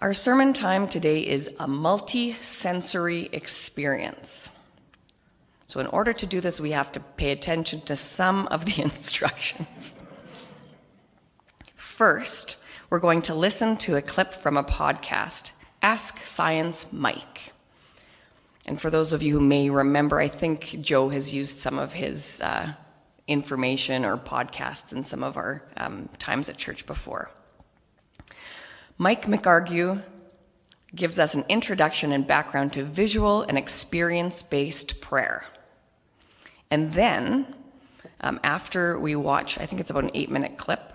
Our sermon time today is a multi sensory experience. So, in order to do this, we have to pay attention to some of the instructions. First, we're going to listen to a clip from a podcast, Ask Science Mike. And for those of you who may remember, I think Joe has used some of his uh, information or podcasts in some of our um, times at church before. Mike McHargue gives us an introduction and background to visual and experience based prayer. And then, um, after we watch, I think it's about an eight minute clip,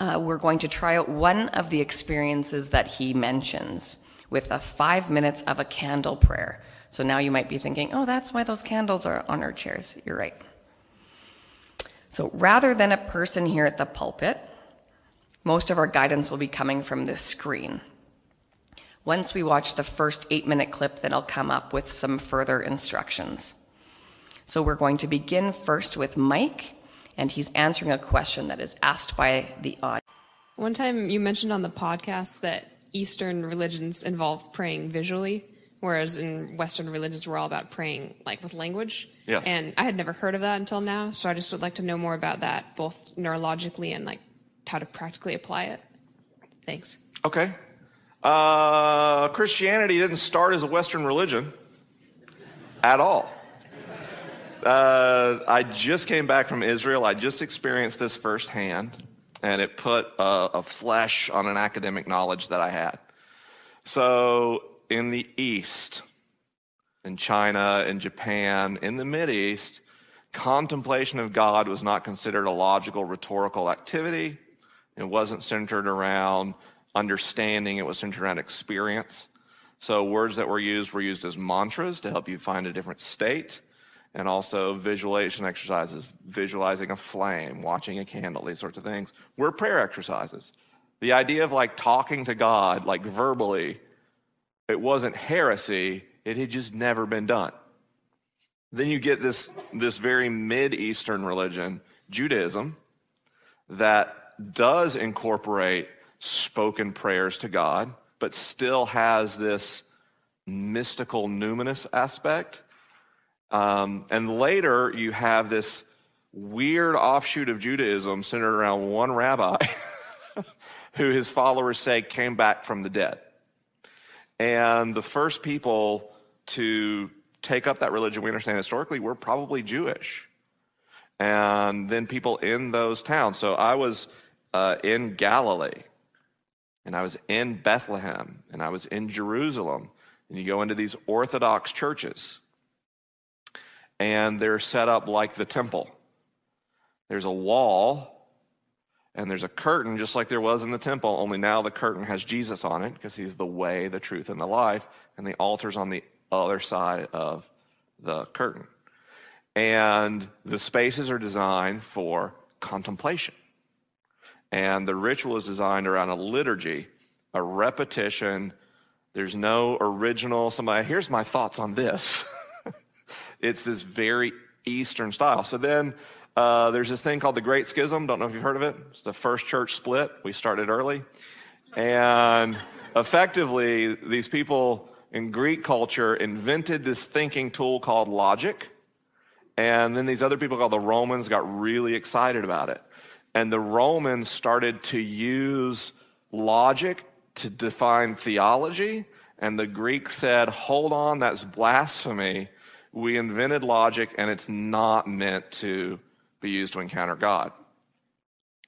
uh, we're going to try out one of the experiences that he mentions with a five minutes of a candle prayer. So now you might be thinking, oh, that's why those candles are on our chairs. You're right. So rather than a person here at the pulpit, most of our guidance will be coming from this screen. Once we watch the first eight minute clip, then I'll come up with some further instructions. So we're going to begin first with Mike, and he's answering a question that is asked by the audience. One time you mentioned on the podcast that Eastern religions involve praying visually, whereas in Western religions we're all about praying like with language. Yes. And I had never heard of that until now, so I just would like to know more about that, both neurologically and like how to practically apply it. Thanks. Okay. Uh, Christianity didn't start as a Western religion at all. Uh, I just came back from Israel. I just experienced this firsthand, and it put a, a flesh on an academic knowledge that I had. So, in the East, in China, in Japan, in the Mid East, contemplation of God was not considered a logical, rhetorical activity. It wasn't centered around understanding, it was centered around experience. So, words that were used were used as mantras to help you find a different state, and also visualization exercises, visualizing a flame, watching a candle, these sorts of things were prayer exercises. The idea of like talking to God, like verbally, it wasn't heresy, it had just never been done. Then you get this, this very mid Eastern religion, Judaism, that does incorporate spoken prayers to God, but still has this mystical, numinous aspect. Um, and later, you have this weird offshoot of Judaism centered around one rabbi who his followers say came back from the dead. And the first people to take up that religion, we understand historically, were probably Jewish. And then people in those towns. So I was uh, in Galilee, and I was in Bethlehem, and I was in Jerusalem. And you go into these Orthodox churches, and they're set up like the temple. There's a wall, and there's a curtain, just like there was in the temple, only now the curtain has Jesus on it because he's the way, the truth, and the life, and the altar's on the other side of the curtain. And the spaces are designed for contemplation. And the ritual is designed around a liturgy, a repetition. There's no original, somebody, here's my thoughts on this. it's this very Eastern style. So then uh, there's this thing called the Great Schism. Don't know if you've heard of it. It's the first church split. We started early. And effectively, these people in Greek culture invented this thinking tool called logic. And then these other people called the Romans got really excited about it. And the Romans started to use logic to define theology. And the Greeks said, hold on, that's blasphemy. We invented logic and it's not meant to be used to encounter God.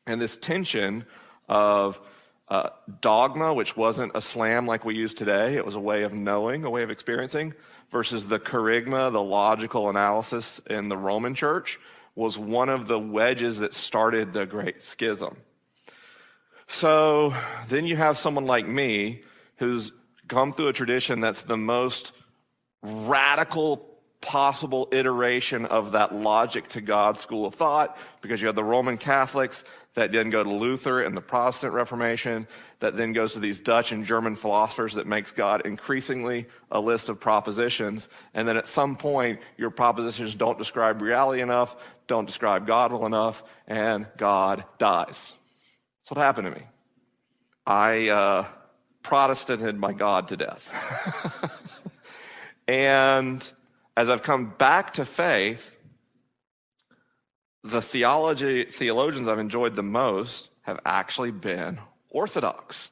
And this tension of uh, dogma, which wasn't a slam like we use today, it was a way of knowing, a way of experiencing, versus the kerygma, the logical analysis in the Roman church, was one of the wedges that started the Great Schism. So then you have someone like me who's come through a tradition that's the most radical possible iteration of that logic to God school of thought because you have the Roman Catholics that then go to Luther and the Protestant Reformation that then goes to these Dutch and German philosophers that makes God increasingly a list of propositions. And then at some point, your propositions don't describe reality enough, don't describe God well enough, and God dies. That's what happened to me. I uh, Protestanted my God to death. and as I've come back to faith, the theology theologians I've enjoyed the most have actually been orthodox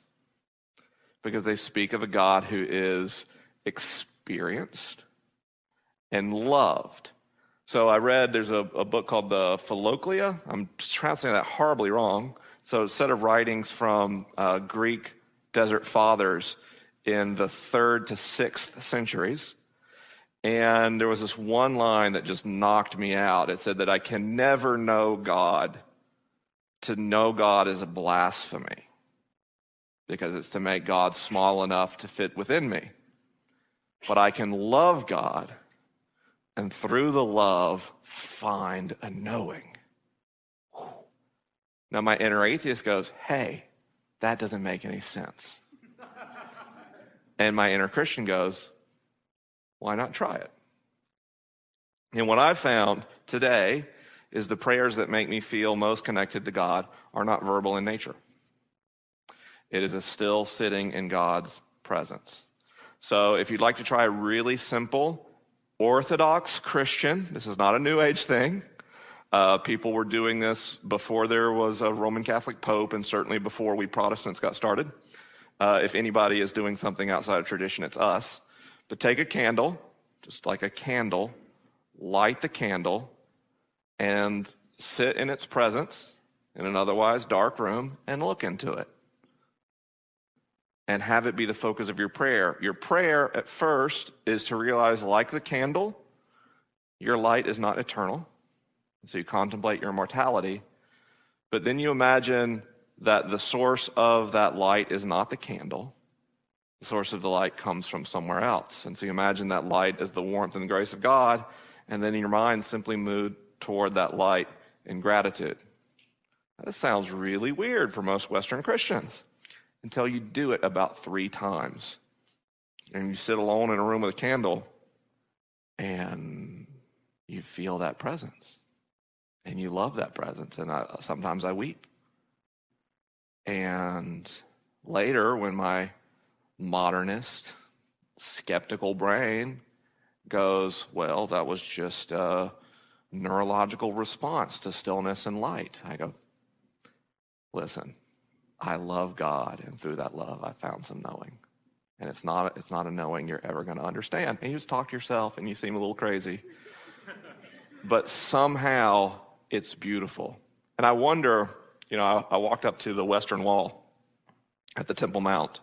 because they speak of a God who is experienced and loved. So I read there's a, a book called the Philokalia. I'm translating that horribly wrong. So a set of writings from uh, Greek desert fathers in the third to sixth centuries. And there was this one line that just knocked me out. It said that I can never know God. To know God is a blasphemy because it's to make God small enough to fit within me. But I can love God and through the love find a knowing. Now, my inner atheist goes, Hey, that doesn't make any sense. and my inner Christian goes, Why not try it? And what I've found today is the prayers that make me feel most connected to God are not verbal in nature. It is a still sitting in God's presence. So if you'd like to try a really simple, Orthodox Christian, this is not a New Age thing. Uh, people were doing this before there was a Roman Catholic Pope, and certainly before we Protestants got started. Uh, if anybody is doing something outside of tradition, it's us. But take a candle, just like a candle, light the candle, and sit in its presence in an otherwise dark room and look into it and have it be the focus of your prayer. Your prayer at first is to realize, like the candle, your light is not eternal. So you contemplate your mortality. But then you imagine that the source of that light is not the candle. The source of the light comes from somewhere else. And so you imagine that light as the warmth and the grace of God. And then your mind, simply move toward that light in gratitude. That sounds really weird for most Western Christians until you do it about three times. And you sit alone in a room with a candle and you feel that presence. And you love that presence. And I, sometimes I weep. And later, when my modernist, skeptical brain goes, well, that was just a neurological response to stillness and light, I go, listen, I love God, and through that love, I found some knowing. And it's not, it's not a knowing you're ever going to understand. And you just talk to yourself and you seem a little crazy. but somehow it's beautiful. And I wonder, you know, I, I walked up to the Western Wall at the Temple Mount.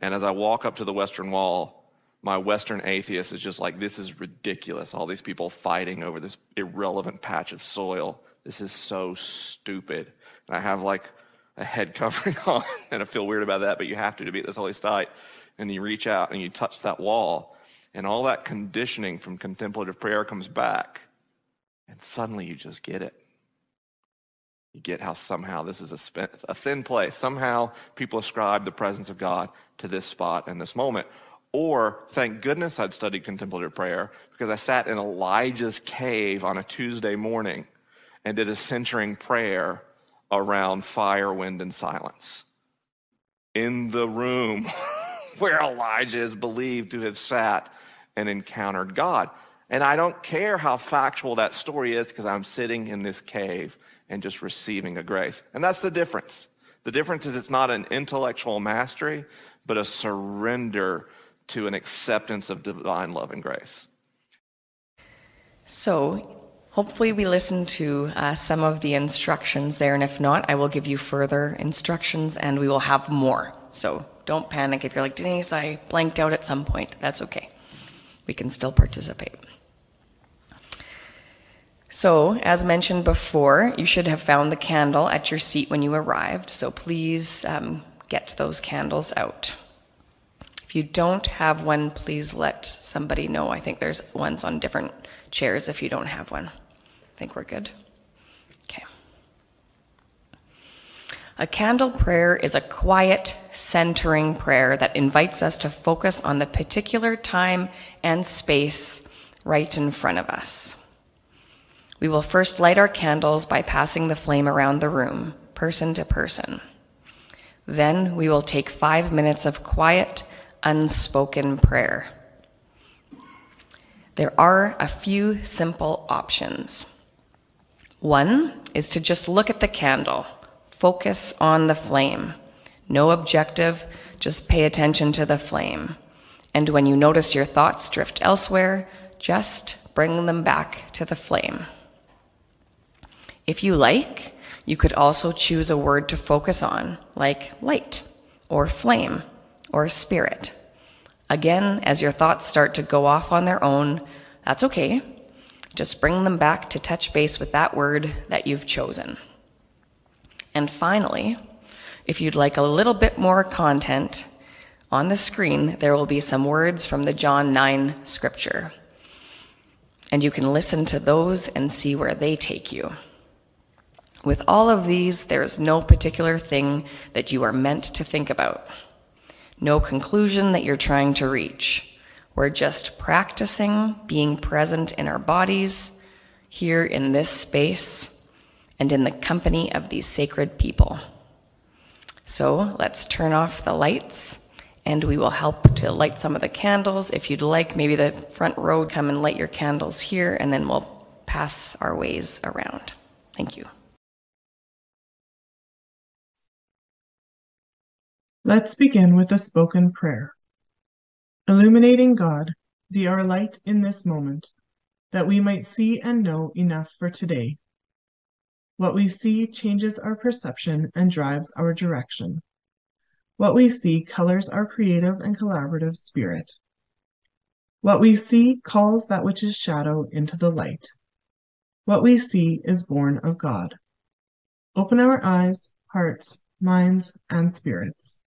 And as I walk up to the Western Wall, my Western atheist is just like, this is ridiculous. All these people fighting over this irrelevant patch of soil. This is so stupid. And I have like a head covering on, and I feel weird about that, but you have to to be at this holy site. And you reach out and you touch that wall, and all that conditioning from contemplative prayer comes back, and suddenly you just get it. You get how somehow this is a, a thin place. Somehow people ascribe the presence of God to this spot and this moment. Or, thank goodness I'd studied contemplative prayer because I sat in Elijah's cave on a Tuesday morning and did a centering prayer around fire, wind, and silence. In the room where Elijah is believed to have sat and encountered God. And I don't care how factual that story is because I'm sitting in this cave and just receiving a grace. And that's the difference. The difference is it's not an intellectual mastery, but a surrender to an acceptance of divine love and grace. So, Hopefully, we listened to uh, some of the instructions there, and if not, I will give you further instructions and we will have more. So don't panic if you're like, Denise, I blanked out at some point. That's okay. We can still participate. So, as mentioned before, you should have found the candle at your seat when you arrived, so please um, get those candles out. If you don't have one, please let somebody know. I think there's ones on different chairs if you don't have one. I think we're good. Okay. A candle prayer is a quiet, centering prayer that invites us to focus on the particular time and space right in front of us. We will first light our candles by passing the flame around the room, person to person. Then we will take five minutes of quiet, unspoken prayer. There are a few simple options. One is to just look at the candle, focus on the flame. No objective, just pay attention to the flame. And when you notice your thoughts drift elsewhere, just bring them back to the flame. If you like, you could also choose a word to focus on, like light, or flame, or spirit. Again, as your thoughts start to go off on their own, that's okay. Just bring them back to touch base with that word that you've chosen. And finally, if you'd like a little bit more content, on the screen there will be some words from the John 9 scripture. And you can listen to those and see where they take you. With all of these, there is no particular thing that you are meant to think about, no conclusion that you're trying to reach. We're just practicing being present in our bodies, here in this space, and in the company of these sacred people. So let's turn off the lights and we will help to light some of the candles. If you'd like, maybe the front row, come and light your candles here, and then we'll pass our ways around. Thank you. Let's begin with a spoken prayer. Illuminating God, be our light in this moment, that we might see and know enough for today. What we see changes our perception and drives our direction. What we see colors our creative and collaborative spirit. What we see calls that which is shadow into the light. What we see is born of God. Open our eyes, hearts, minds, and spirits.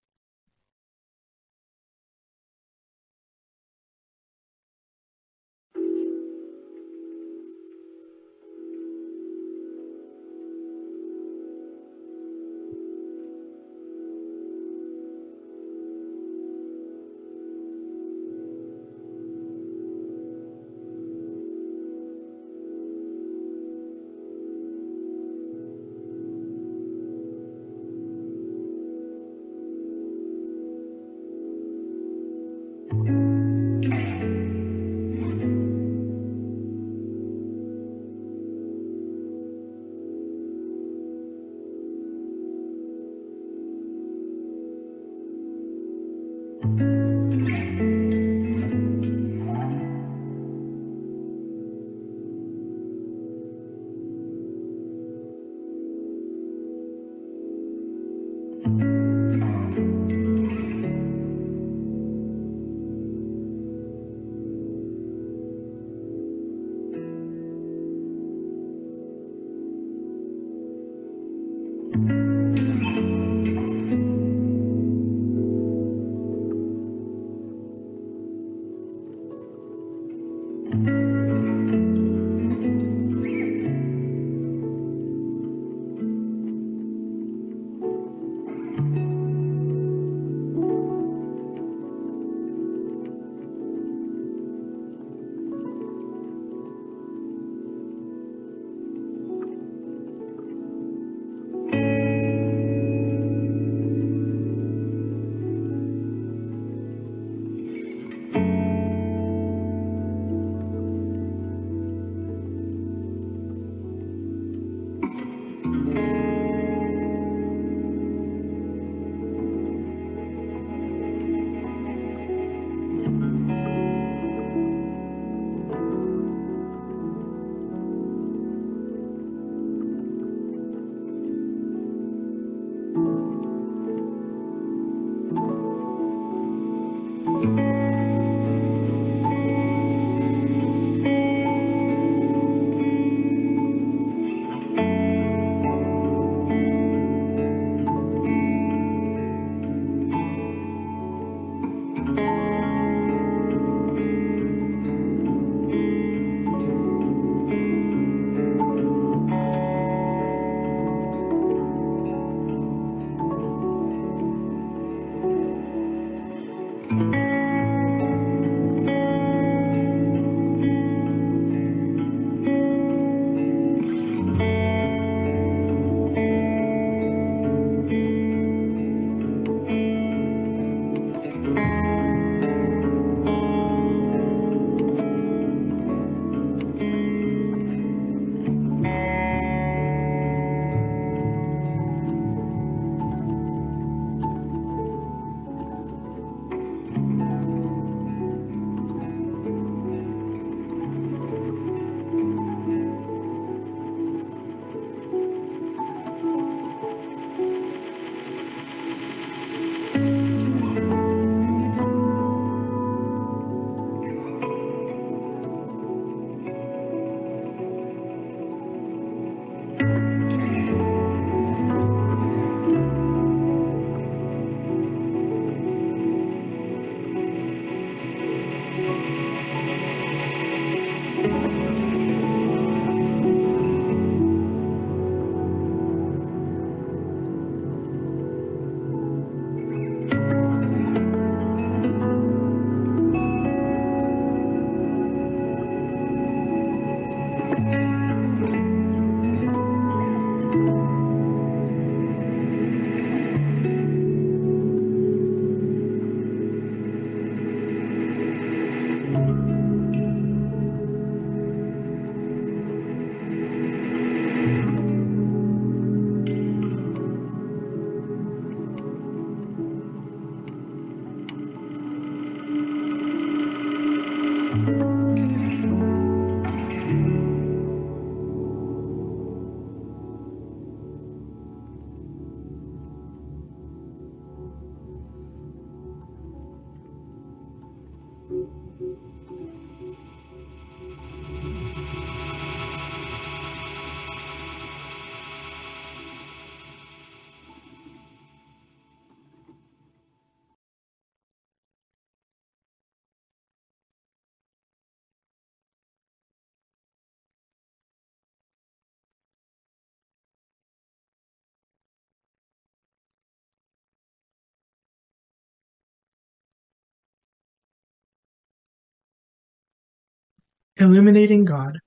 Illuminating God,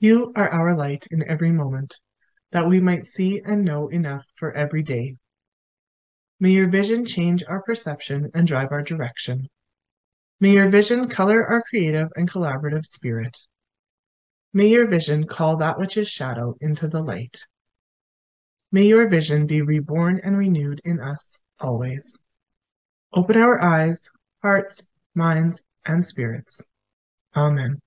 you are our light in every moment, that we might see and know enough for every day. May your vision change our perception and drive our direction. May your vision color our creative and collaborative spirit. May your vision call that which is shadow into the light. May your vision be reborn and renewed in us always. Open our eyes, hearts, minds, and spirits. Amen.